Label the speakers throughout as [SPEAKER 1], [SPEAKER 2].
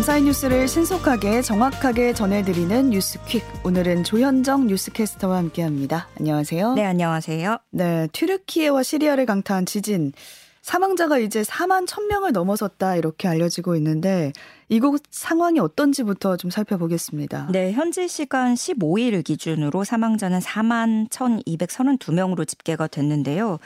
[SPEAKER 1] 밤사이 뉴스를 신속하게 정확하게 전해드리는 뉴스퀵. 오늘은 조현정 뉴스캐스터와 함께합니다. 안녕하세요.
[SPEAKER 2] 네, 안녕하세요.
[SPEAKER 1] 네, 튀르키예와 시리아를 강타한 지진. 사망자가 이제 4만 1000명을 넘어섰다 이렇게 알려지고 있는데 이곳 상황이 어떤지부터 좀 살펴보겠습니다.
[SPEAKER 2] 네, 현지 시간 15일 기준으로 사망자는 4만 1232명으로 집계가 됐는데요.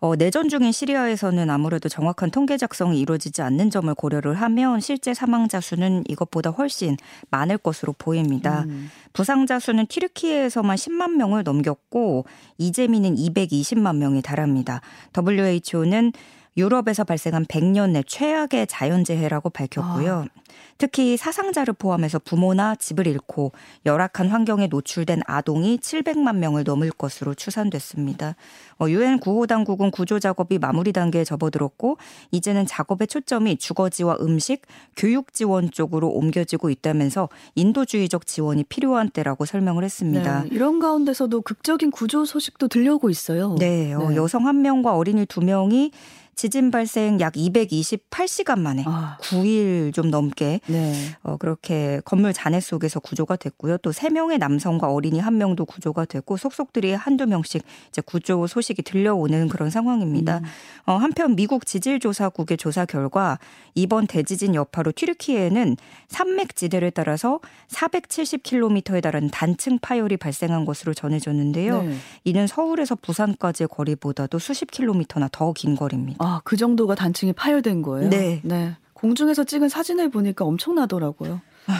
[SPEAKER 2] 어, 내전 중인 시리아에서는 아무래도 정확한 통계 작성이 이루어지지 않는 점을 고려를 하면 실제 사망자 수는 이것보다 훨씬 많을 것으로 보입니다. 음. 부상자 수는 튀르키예에서만 10만 명을 넘겼고 이재민은 220만 명이 달합니다. WHO는 유럽에서 발생한 100년 내 최악의 자연재해라고 밝혔고요. 아. 특히 사상자를 포함해서 부모나 집을 잃고 열악한 환경에 노출된 아동이 700만 명을 넘을 것으로 추산됐습니다. 어, 유엔 구호 당국은 구조 작업이 마무리 단계에 접어들었고 이제는 작업의 초점이 주거지와 음식, 교육 지원 쪽으로 옮겨지고 있다면서 인도주의적 지원이 필요한 때라고 설명을 했습니다.
[SPEAKER 1] 네, 이런 가운데서도 극적인 구조 소식도 들려오고 있어요.
[SPEAKER 2] 네, 어, 네. 여성 한 명과 어린이 두 명이 지진 발생 약 228시간 만에 아. 9일 좀 넘게 네. 어, 그렇게 건물 잔해 속에서 구조가 됐고요. 또 3명의 남성과 어린이 1명도 구조가 됐고 속속들이 한두 명씩 이제 구조 소식이 들려오는 그런 상황입니다. 음. 어, 한편 미국 지질조사국의 조사 결과 이번 대지진 여파로 튀르키예에는 산맥지대를 따라서 470km에 달하는 단층 파열이 발생한 것으로 전해졌는데요. 네. 이는 서울에서 부산까지의 거리보다도 수십 킬로미터나 더 긴 거리입니다.
[SPEAKER 1] 아, 그 정도가 단층이 파열된 거예요?
[SPEAKER 2] 네.
[SPEAKER 1] 네. 공중에서 찍은 사진을 보니까 엄청나더라고요. 아.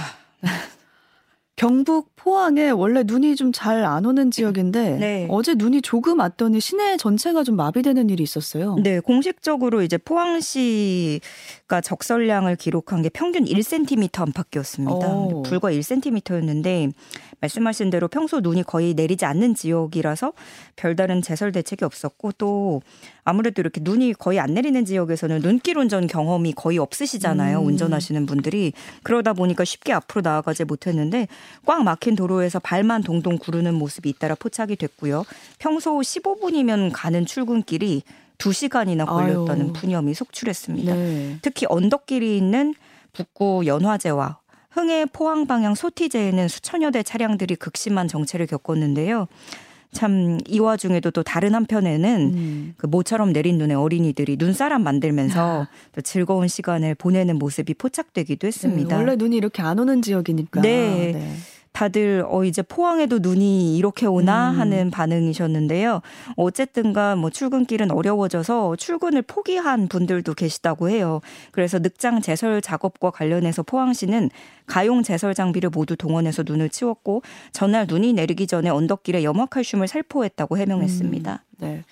[SPEAKER 1] 경북 포항에 원래 눈이 좀 잘 안 오는 지역인데 네. 어제 눈이 조금 왔더니 시내 전체가 좀 마비되는 일이 있었어요.
[SPEAKER 2] 네, 공식적으로 이제 포항시가 적설량을 기록한 게 평균 1cm 안팎이었습니다. 오. 불과 1cm였는데 말씀하신 대로 평소 눈이 거의 내리지 않는 지역이라서 별다른 제설 대책이 없었고 또 아무래도 이렇게 눈이 거의 안 내리는 지역에서는 눈길 운전 경험이 거의 없으시잖아요. 음. 운전하시는 분들이 그러다 보니까 쉽게 앞으로 나아가지 못했는데 꽉 막힌 도로에서 발만 동동 구르는 모습이 잇따라 포착이 됐고요. 평소 15분이면 가는 출근길이 2시간이나 걸렸다는 아유. 푸념이 속출했습니다. 네. 특히 언덕길이 있는 북구 연화제와 흥해 포항 방향 소티제에는 수천여 대 차량들이 극심한 정체를 겪었는데요. 참 이 와중에도 또 다른 한편에는 음. 그 모처럼 내린 눈에 어린이들이 눈사람 만들면서 아. 또 즐거운 시간을 보내는 모습이 포착되기도 했습니다.
[SPEAKER 1] 네, 원래 눈이 이렇게 안 오는 지역이니까.
[SPEAKER 2] 네. 네. 다들 어 이제 포항에도 눈이 이렇게 오나 음. 하는 반응이셨는데요. 어쨌든가 뭐 출근길은 어려워져서 출근을 포기한 분들도 계시다고 해요. 그래서 늑장 제설 작업과 관련해서 포항시는 가용 제설 장비를 모두 동원해서 눈을 치웠고 전날 눈이 내리기 전에 언덕길에 염화칼슘을 살포했다고 해명했습니다.
[SPEAKER 1] 음. 네.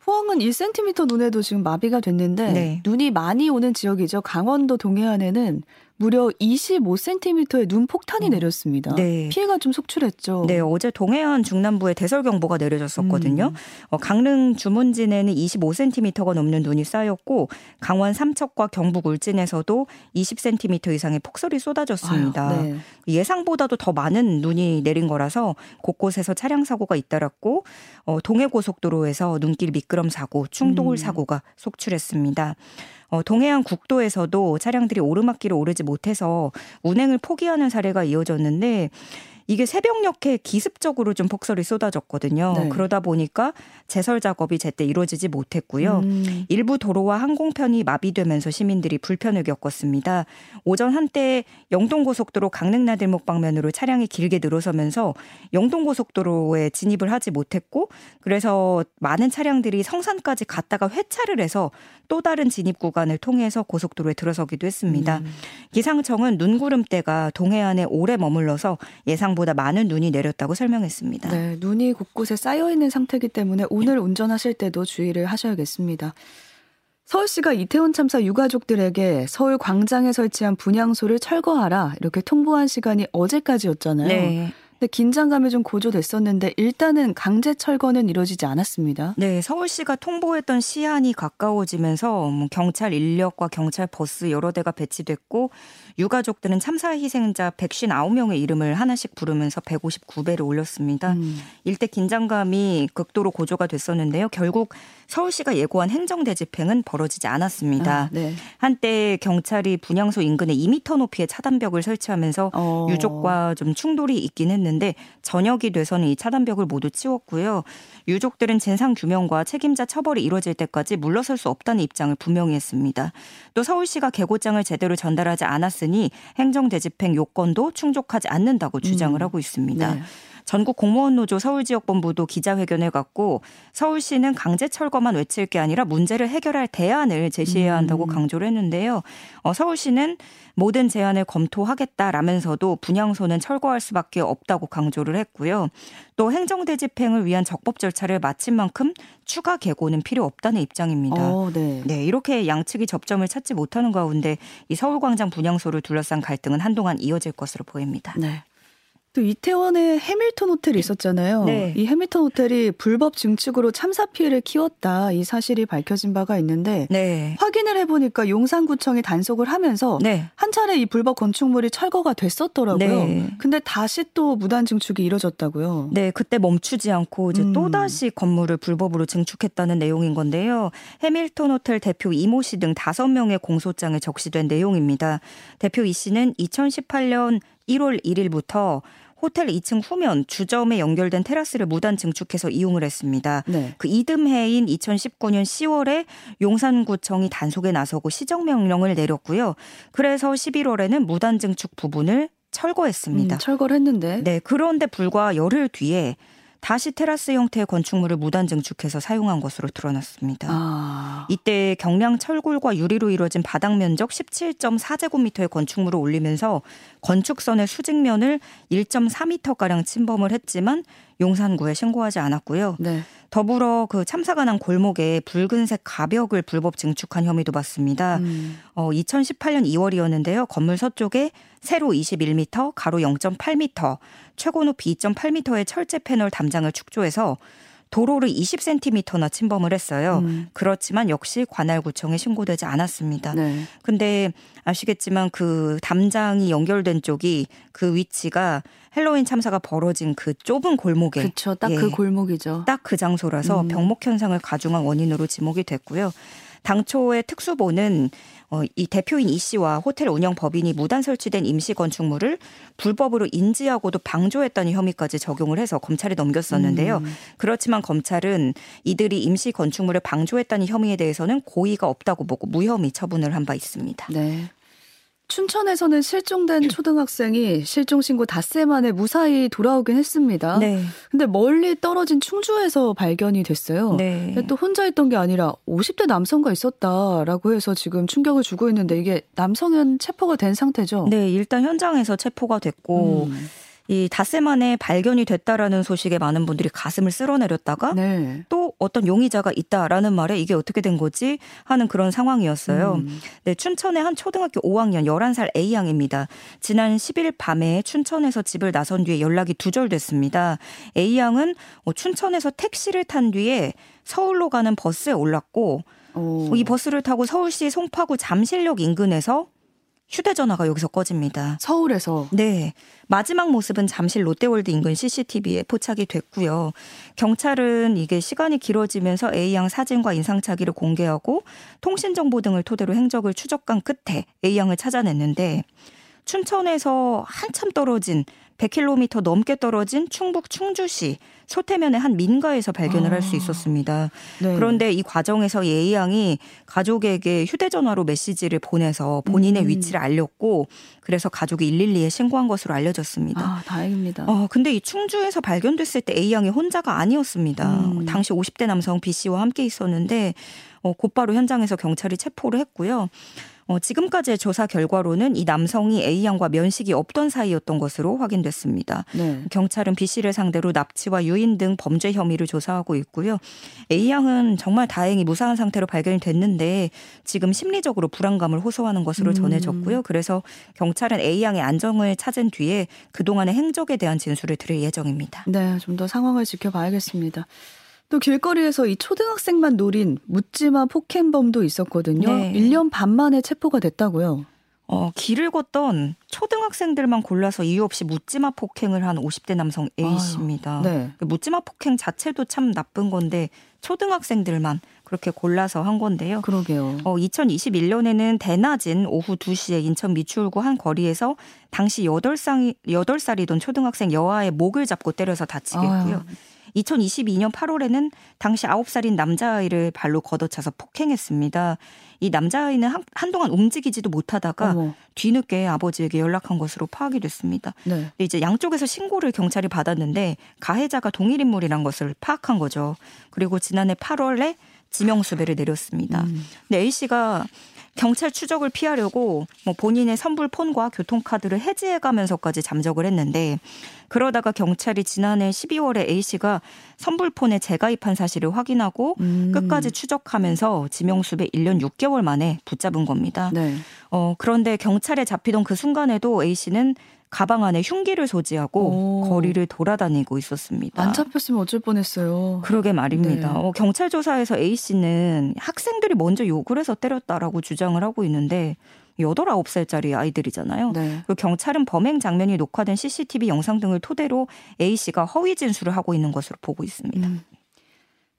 [SPEAKER 1] 포항은 1cm 눈에도 지금 마비가 됐는데 네. 눈이 많이 오는 지역이죠. 강원도 동해안에는 무려 25cm의 눈 폭탄이 어. 내렸습니다. 네. 피해가 좀 속출했죠.
[SPEAKER 2] 네, 어제 동해안 중남부에 대설 경보가 내려졌었거든요. 음. 어, 강릉 주문진에는 25cm가 넘는 눈이 쌓였고 강원 삼척과 경북 울진에서도 20cm 이상의 폭설이 쏟아졌습니다. 아유, 네. 예상보다도 더 많은 눈이 내린 거라서 곳곳에서 차량 사고가 잇따랐고 어, 동해 고속도로에서 눈길 미끄럼 사고, 충돌 음. 사고가 속출했습니다. 어, 동해안 국도에서도 차량들이 오르막길을 오르지 못해서 운행을 포기하는 사례가 이어졌는데 이게 새벽녘에 기습적으로 좀 폭설이 쏟아졌거든요. 네. 그러다 보니까 제설 작업이 제때 이루어지지 못했고요. 음. 일부 도로와 항공편이 마비되면서 시민들이 불편을 겪었습니다. 오전 한때 영동고속도로 강릉나들목 방면으로 차량이 길게 늘어서면서 영동고속도로에 진입을 하지 못했고 그래서 많은 차량들이 성산까지 갔다가 회차를 해서 또 다른 진입 구간을 통해서 고속도로에 들어서기도 했습니다. 음. 기상청은 눈구름대가 동해안에 오래 머물러서 예상 보다 많은 눈이 내렸다고 설명했습니다.
[SPEAKER 1] 네, 눈이 곳곳에 쌓여 있는 상태이기 때문에 오늘 운전하실 때도 주의를 하셔야겠습니다. 서울시가 이태원 참사 유가족들에게 서울 광장에 설치한 분향소를 철거하라 이렇게 통보한 시간이 어제까지였잖아요. 네. 근데 긴장감이 좀 고조됐었는데 일단은 강제 철거는 이루어지지 않았습니다.
[SPEAKER 2] 네, 서울시가 통보했던 시한이 가까워지면서 뭐 경찰 인력과 경찰 버스 여러 대가 배치됐고 유가족들은 참사 희생자 159명의 이름을 하나씩 부르면서 159배를 올렸습니다. 음. 일대 긴장감이 극도로 고조가 됐었는데요. 결국 서울시가 예고한 행정 대 집행은 벌어지지 않았습니다. 아, 네. 한때 경찰이 분향소 인근에 2미터 높이의 차단벽을 설치하면서 어. 유족과 좀 충돌이 있긴 했는데 저녁이 돼서는 이 차단벽을 모두 치웠고요. 유족들은 진상 규명과 책임자 처벌이 이루어질 때까지 물러설 수 없다는 입장을 분명히 했습니다. 또 서울시가 개고장을 제대로 전달하지 않았으니 행정대집행 요건도 충족하지 않는다고 주장을 음. 하고 있습니다. 네. 전국 공무원 노조 서울 지역 본부도 기자회견을 갖고 서울시는 강제 철거만 외칠 게 아니라 문제를 해결할 대안을 제시해야 한다고 음. 강조를 했는데요. 어, 서울시는 모든 제안을 검토하겠다라면서도 분향소는 철거할 수밖에 없다고 강조를 했고요. 또 행정대 집행을 위한 적법 절차를 마친 만큼 추가 개고는 필요 없다는 입장입니다. 어, 네. 네, 이렇게 양측이 접점을 찾지 못하는 가운데 이 서울광장 분향소를 둘러싼 갈등은 한동안 이어질 것으로 보입니다. 네.
[SPEAKER 1] 또 이태원에 해밀턴 호텔이 있었잖아요. 네. 이 해밀턴 호텔이 불법 증축으로 참사 피해를 키웠다 이 사실이 밝혀진 바가 있는데 네. 확인을 해보니까 용산구청이 단속을 하면서 네. 한 차례 이 불법 건축물이 철거가 됐었더라고요. 네. 근데 다시 또 무단 증축이 이뤄졌다고요.
[SPEAKER 2] 네, 그때 멈추지 않고 이제 음. 또 다시 건물을 불법으로 증축했다는 내용인 건데요. 해밀턴 호텔 대표 이모 씨 등 다섯 명의 공소장에 적시된 내용입니다. 대표 이 씨는 2018년 1월 1일부터 호텔 2층 후면 주점에 연결된 테라스를 무단 증축해서 이용을 했습니다. 네. 그 이듬해인 2019년 10월에 용산구청이 단속에 나서고 시정 명령을 내렸고요. 그래서 11월에는 무단 증축 부분을 철거했습니다. 음,
[SPEAKER 1] 철거를 했는데.
[SPEAKER 2] 네, 그런데 불과 열흘 뒤에 다시 테라스 형태의 건축물을 무단 증축해서 사용한 것으로 드러났습니다. 아. 이때 경량 철골과 유리로 이루어진 바닥 면적 17.4제곱미터의 건축물을 올리면서 건축선의 수직면을 1.4m가량 침범을 했지만 용산구에 신고하지 않았고요. 네. 더불어 그 참사가 난 골목에 붉은색 가벽을 불법 증축한 혐의도 받습니다. 음. 어, 2018년 2월이었는데요. 건물 서쪽에 세로 21m, 가로 0.8m, 최고 높이 2.8m의 철제 패널 담장을 축조해서 도로를 20cm나 침범을 했어요. 음. 그렇지만 역시 관할구청에 신고되지 않았습니다. 네. 근데 아시겠지만 그 담장이 연결된 쪽이 그 위치가 헬로윈 참사가 벌어진 그 좁은 골목에
[SPEAKER 1] 그렇죠. 딱그 예, 골목이죠.
[SPEAKER 2] 딱 그 장소라서 음. 병목 현상을 가중한 원인으로 지목이 됐고요. 당초의 특수보는 어, 이 대표인 이 씨와 호텔 운영 법인이 무단 설치된 임시 건축물을 불법으로 인지하고도 방조했다는 혐의까지 적용을 해서 검찰에 넘겼었는데요. 음. 그렇지만 검찰은 이들이 임시 건축물을 방조했다는 혐의에 대해서는 고의가 없다고 보고 무혐의 처분을 한 바 있습니다. 네.
[SPEAKER 1] 춘천에서는 실종된 초등학생이 실종 신고 닷새 만에 무사히 돌아오긴 했습니다. 네. 근데 멀리 떨어진 충주에서 발견이 됐어요. 네. 또 혼자 있던 게 아니라 50대 남성과 있었다라고 해서 지금 충격을 주고 있는데 이게 남성은 체포가 된 상태죠?
[SPEAKER 2] 네, 일단 현장에서 체포가 됐고 음. 이 닷새 만에 발견이 됐다라는 소식에 많은 분들이 가슴을 쓸어내렸다가 네. 또 어떤 용의자가 있다라는 말에 이게 어떻게 된 거지 하는 그런 상황이었어요. 음. 네, 춘천의 한 초등학교 5학년 11살 A양입니다. 지난 10일 밤에 춘천에서 집을 나선 뒤에 연락이 두절됐습니다. A양은 뭐 춘천에서 택시를 탄 뒤에 서울로 가는 버스에 올랐고 오. 이 버스를 타고 서울시 송파구 잠실역 인근에서 휴대전화가 여기서 꺼집니다.
[SPEAKER 1] 서울에서?
[SPEAKER 2] 네. 마지막 모습은 잠실 롯데월드 인근 CCTV에 포착이 됐고요. 경찰은 이게 시간이 길어지면서 A양 사진과 인상착의를 공개하고 통신정보 등을 토대로 행적을 추적한 끝에 A양을 찾아냈는데 춘천에서 한참 떨어진 100km 넘게 떨어진 충북 충주시 소태면의 한 민가에서 발견을 아. 할수 있었습니다. 네. 그런데 이 과정에서 예이 양이 가족에게 휴대전화로 메시지를 보내서 본인의 음. 위치를 알렸고 그래서 가족이 112에 신고한 것으로 알려졌습니다.
[SPEAKER 1] 아, 다행입니다.
[SPEAKER 2] 어, 근데 이 충주에서 발견됐을 때 A 양이 혼자가 아니었습니다. 음. 당시 50대 남성 B 씨와 함께 있었는데 어, 곧바로 현장에서 경찰이 체포를 했고요. 어, 지금까지의 조사 결과로는 이 남성이 A 양과 면식이 없던 사이였던 것으로 확인됐습니다. 네. 경찰은 B 씨를 상대로 납치와 유인 등 범죄 혐의를 조사하고 있고요. A 양은 정말 다행히 무사한 상태로 발견이 됐는데 지금 심리적으로 불안감을 호소하는 것으로 음. 전해졌고요. 그래서 경찰은 A 양의 안정을 찾은 뒤에 그동안의 행적에 대한 진술을 드릴 예정입니다.
[SPEAKER 1] 네, 좀 더 상황을 지켜봐야겠습니다. 또 길거리에서 이 초등학생만 노린 묻지마 폭행범도 있었거든요. 네. 1년 반 만에 체포가 됐다고요.
[SPEAKER 2] 어, 길을 걷던 초등학생들만 골라서 이유 없이 묻지마 폭행을 한 50대 남성 A 씨입니다. 네. 그 묻지마 폭행 자체도 참 나쁜 건데 초등학생들만 그렇게 골라서 한 건데요.
[SPEAKER 1] 그러게요.
[SPEAKER 2] 어, 2021년에는 대낮인 오후 2시에 인천 미추홀구 한 거리에서 당시 8살, 8살이던 초등학생 여아의 목을 잡고 때려서 다치게 했고요. 아유. 2022년 8월에는 당시 9살인 남자아이를 발로 걷어차서 폭행했습니다. 이 남자아이는 한, 한동안 움직이지도 못하다가 어머. 뒤늦게 아버지에게 연락한 것으로 파악이 됐습니다. 네. 이제 양쪽에서 신고를 경찰이 받았는데 가해자가 동일 인물이란 것을 파악한 거죠. 그리고 지난해 8월에 지명수배를 내렸습니다. 음. 근데 A 씨가 경찰 추적을 피하려고 뭐 본인의 선불 폰과 교통카드를 해지해가면서까지 잠적을 했는데 그러다가 경찰이 지난해 12월에 A 씨가 선불폰에 재가입한 사실을 확인하고 음. 끝까지 추적하면서 지명수배 1년 6개월 만에 붙잡은 겁니다. 네. 어, 그런데 경찰에 잡히던 그 순간에도 A 씨는 가방 안에 흉기를 소지하고 오. 거리를 돌아다니고 있었습니다.
[SPEAKER 1] 안 잡혔으면 어쩔 뻔했어요.
[SPEAKER 2] 그러게 말입니다. 네. 어, 경찰 조사에서 A 씨는 학생들이 먼저 욕을 해서 때렸다라고 주장을 하고 있는데 여덟 아홉 살짜리 아이들이잖아요. 네. 그 경찰은 범행 장면이 녹화된 CCTV 영상 등을 토대로 A 씨가 허위 진술을 하고 있는 것으로 보고 있습니다. 음.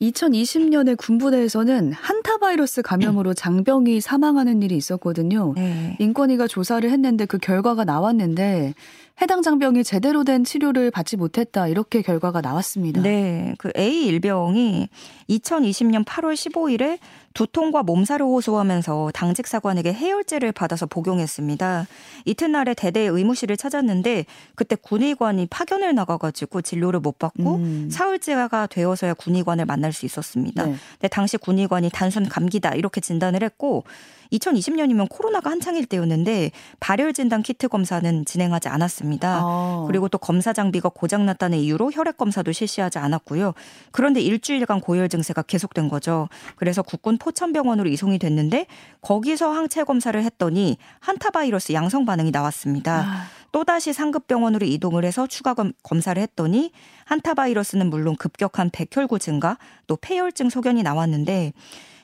[SPEAKER 1] 2020년에 군부대에서는 한타 바이러스 감염으로 장병이 사망하는 일이 있었거든요. 네. 인권위가 조사를 했는데 그 결과가 나왔는데 해당 장병이 제대로 된 치료를 받지 못했다 이렇게 결과가 나왔습니다.
[SPEAKER 2] 네, 그 A 일병이 2020년 8월 15일에 두통과 몸살을 호소하면서 당직 사관에게 해열제를 받아서 복용했습니다. 이튿날에 대대 의무실을 찾았는데 그때 군의관이 파견을 나가가지고 진료를 못 받고 음. 사흘째가 되어서야 군의관을 만날 수 있었습니다. 네. 근데 당시 군의관이 단순 감기다 이렇게 진단을 했고 2020년이면 코로나가 한창일 때였는데 발열 진단 키트 검사는 진행하지 않았습니다. 아. 그리고 또 검사 장비가 고장 났다는 이유로 혈액 검사도 실시하지 않았고요. 그런데 일주일간 고열 증세가 계속된 거죠. 그래서 국군 포천병원으로 이송이 됐는데 거기서 항체 검사를 했더니 한타 바이러스 양성 반응이 나왔습니다. 아. 또다시 상급병원으로 이동을 해서 추가 검사를 했더니 한타 바이러스는 물론 급격한 백혈구 증가 또 폐혈증 소견이 나왔는데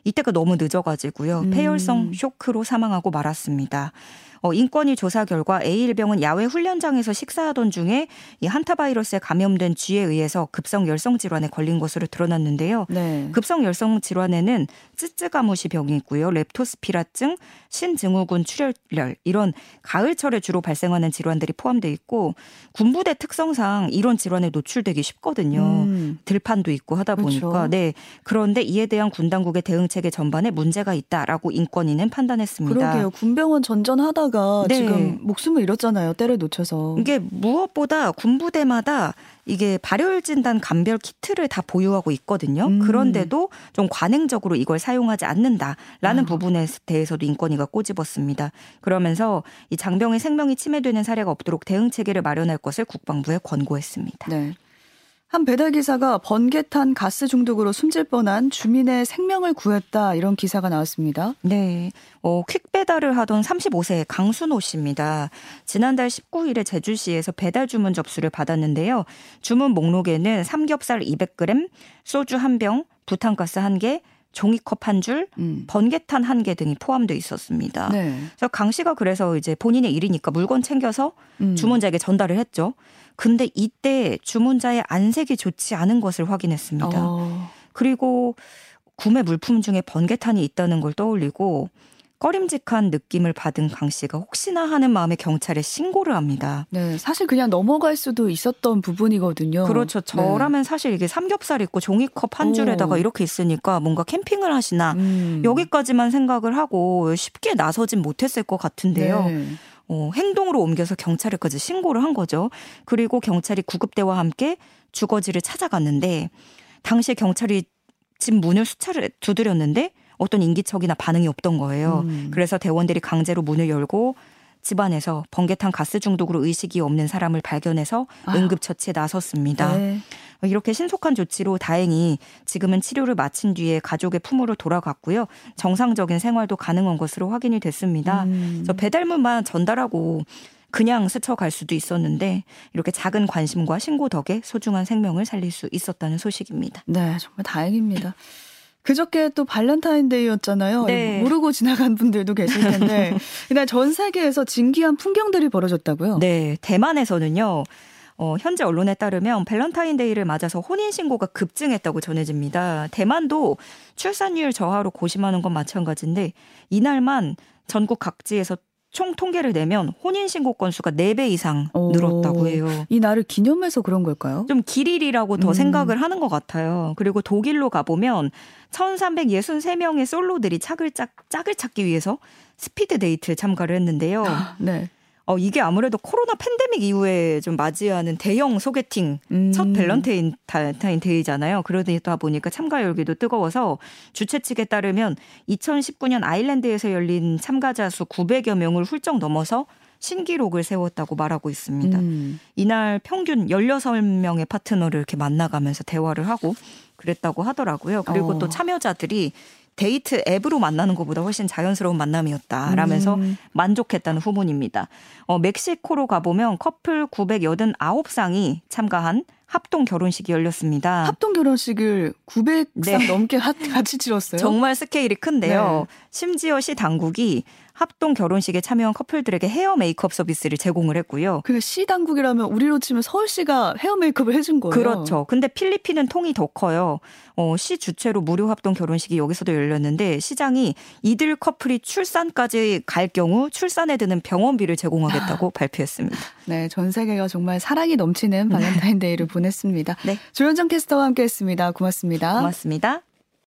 [SPEAKER 2] 이때가 너무 늦어가지고요. 음. 폐혈성 쇼크로 사망하고 말았습니다. 어, 인권위 조사 결과 A일병은 야외 훈련장에서 식사하던 중에 이 한타 바이러스에 감염된 쥐에 의해서 급성 열성 질환에 걸린 것으로 드러났는데요. 네. 급성 열성 질환에는 쯔쯔가무시 병이 있고요. 렙토스피라증, 신증후군 출혈열 이런 가을철에 주로 발생하는 질환들이 포함돼 있고 군부대 특성상 이런 질환에 노출되기 쉽거든요. 음. 들판도 있고 하다 보니까 그렇죠. 네. 그런데 이에 대한 군 당국의 대응 체계 전반에 문제가 있다라고 인권위는 판단했습니다.
[SPEAKER 1] 그러게요. 군병원 전전하다 하다가 네. 지금 목숨을 잃었잖아요. 때를 놓쳐서.
[SPEAKER 2] 이게 무엇보다 군부대마다 이게 발열 진단 감별 키트를 다 보유하고 있거든요. 음. 그런데도 좀 관행적으로 이걸 사용하지 않는다라는 아. 부분에 대해서도 인권위가 꼬집었습니다. 그러면서 이 장병의 생명이 침해되는 사례가 없도록 대응 체계를 마련할 것을 국방부에 권고했습니다. 네.
[SPEAKER 1] 한 배달 기사가 번개탄 가스 중독으로 숨질 뻔한 주민의 생명을 구했다 이런 기사가 나왔습니다.
[SPEAKER 2] 네. 어, 퀵 배달을 하던 35세 강순호 씨입니다. 지난달 19일에 제주시에서 배달 주문 접수를 받았는데요. 주문 목록에는 삼겹살 200g, 소주 1병, 부탄가스 1개, 종이컵 한 줄, 음. 번개탄 한 개 등이 포함되어 있었습니다. 네. 그래서 강 씨가 그래서 이제 본인의 일이니까 물건 챙겨서 음. 주문자에게 전달을 했죠. 근데 이때 주문자의 안색이 좋지 않은 것을 확인했습니다. 어. 그리고 구매 물품 중에 번개탄이 있다는 걸 떠올리고 꺼림직한 느낌을 받은 강 씨가 혹시나 하는 마음에 경찰에 신고를 합니다.
[SPEAKER 1] 네, 사실 그냥 넘어갈 수도 있었던 부분이거든요.
[SPEAKER 2] 그렇죠. 네. 저라면 네. 사실 이게 삼겹살 있고 종이컵 한 줄에다가 오. 이렇게 있으니까 뭔가 캠핑을 하시나 음. 여기까지만 생각을 하고 쉽게 나서진 못했을 것 같은데요. 네. 어, 행동으로 옮겨서 경찰에까지 신고를 한 거죠. 그리고 경찰이 구급대와 함께 주거지를 찾아갔는데 당시에 경찰이 집 문을 수차례 두드렸는데 어떤 인기척이나 반응이 없던 거예요. 음. 그래서 대원들이 강제로 문을 열고 집안에서 번개탄 가스 중독으로 의식이 없는 사람을 발견해서 응급처치에 나섰습니다. 네. 이렇게 신속한 조치로 다행히 지금은 치료를 마친 뒤에 가족의 품으로 돌아갔고요. 정상적인 생활도 가능한 것으로 확인이 됐습니다. 음. 배달물만 전달하고 그냥 스쳐갈 수도 있었는데 이렇게 작은 관심과 신고 덕에 소중한 생명을 살릴 수 있었다는 소식입니다.
[SPEAKER 1] 네, 정말 다행입니다. 그저께 또 발렌타인데이였잖아요. 네. 모르고 지나간 분들도 계실 텐데 이날 전 세계에서 진기한 풍경들이 벌어졌다고요?
[SPEAKER 2] 네, 대만에서는요. 어, 현재 언론에 따르면 밸런타인데이를 맞아서 혼인 신고가 급증했다고 전해집니다. 대만도 출산율 저하로 고심하는 건 마찬가지인데 이날만 전국 각지에서 총 통계를 내면 혼인 신고 건수가 4배 이상 늘었다고 해요.
[SPEAKER 1] 이 날을 기념해서 그런 걸까요?
[SPEAKER 2] 좀 길일이라고 더 음. 생각을 하는 것 같아요. 그리고 독일로 가보면 1363명의 솔로들이 짝을, 짝, 짝을 찾기 위해서 스피드 데이트에 참가를 했는데요. 네. 어, 이게 아무래도 코로나 팬데믹 이후에 좀 맞이하는 대형 소개팅 음. 첫 밸런타인 타인 데이잖아요. 그러다 보니까 참가 열기도 뜨거워서 주최 측에 따르면 2019년 아일랜드에서 열린 참가자 수 900여 명을 훌쩍 넘어서 신기록을 세웠다고 말하고 있습니다. 음. 이날 평균 16명의 파트너를 이렇게 만나가면서 대화를 하고 그랬다고 하더라고요. 그리고 어. 또 참여자들이 데이트 앱으로 만나는 것보다 훨씬 자연스러운 만남이었다라면서 음. 만족했다는 후문입니다. 어, 멕시코로 가보면 커플 989쌍이 참가한 합동 결혼식이 열렸습니다.
[SPEAKER 1] 합동 결혼식을 900쌍 네. 넘게 같이 치렀어요?
[SPEAKER 2] 정말 스케일이 큰데요. 네. 심지어 시 당국이 합동 결혼식에 참여한 커플들에게 헤어 메이크업 서비스를 제공을 했고요.
[SPEAKER 1] 그시 당국이라면 우리로 치면 서울시가 헤어 메이크업을 해준 거예요.
[SPEAKER 2] 그렇죠. 근데 필리핀은 통이 더 커요. 어, 시 주최로 무료 합동 결혼식이 여기서도 열렸는데 시장이 이들 커플이 출산까지 갈 경우 출산에 드는 병원비를 제공하겠다고 발표했습니다.
[SPEAKER 1] 네, 전 세계가 정말 사랑이 넘치는 발렌타인데이를 보냈습니다. 네. 조현정 캐스터와 함께했습니다. 고맙습니다.
[SPEAKER 2] 고맙습니다.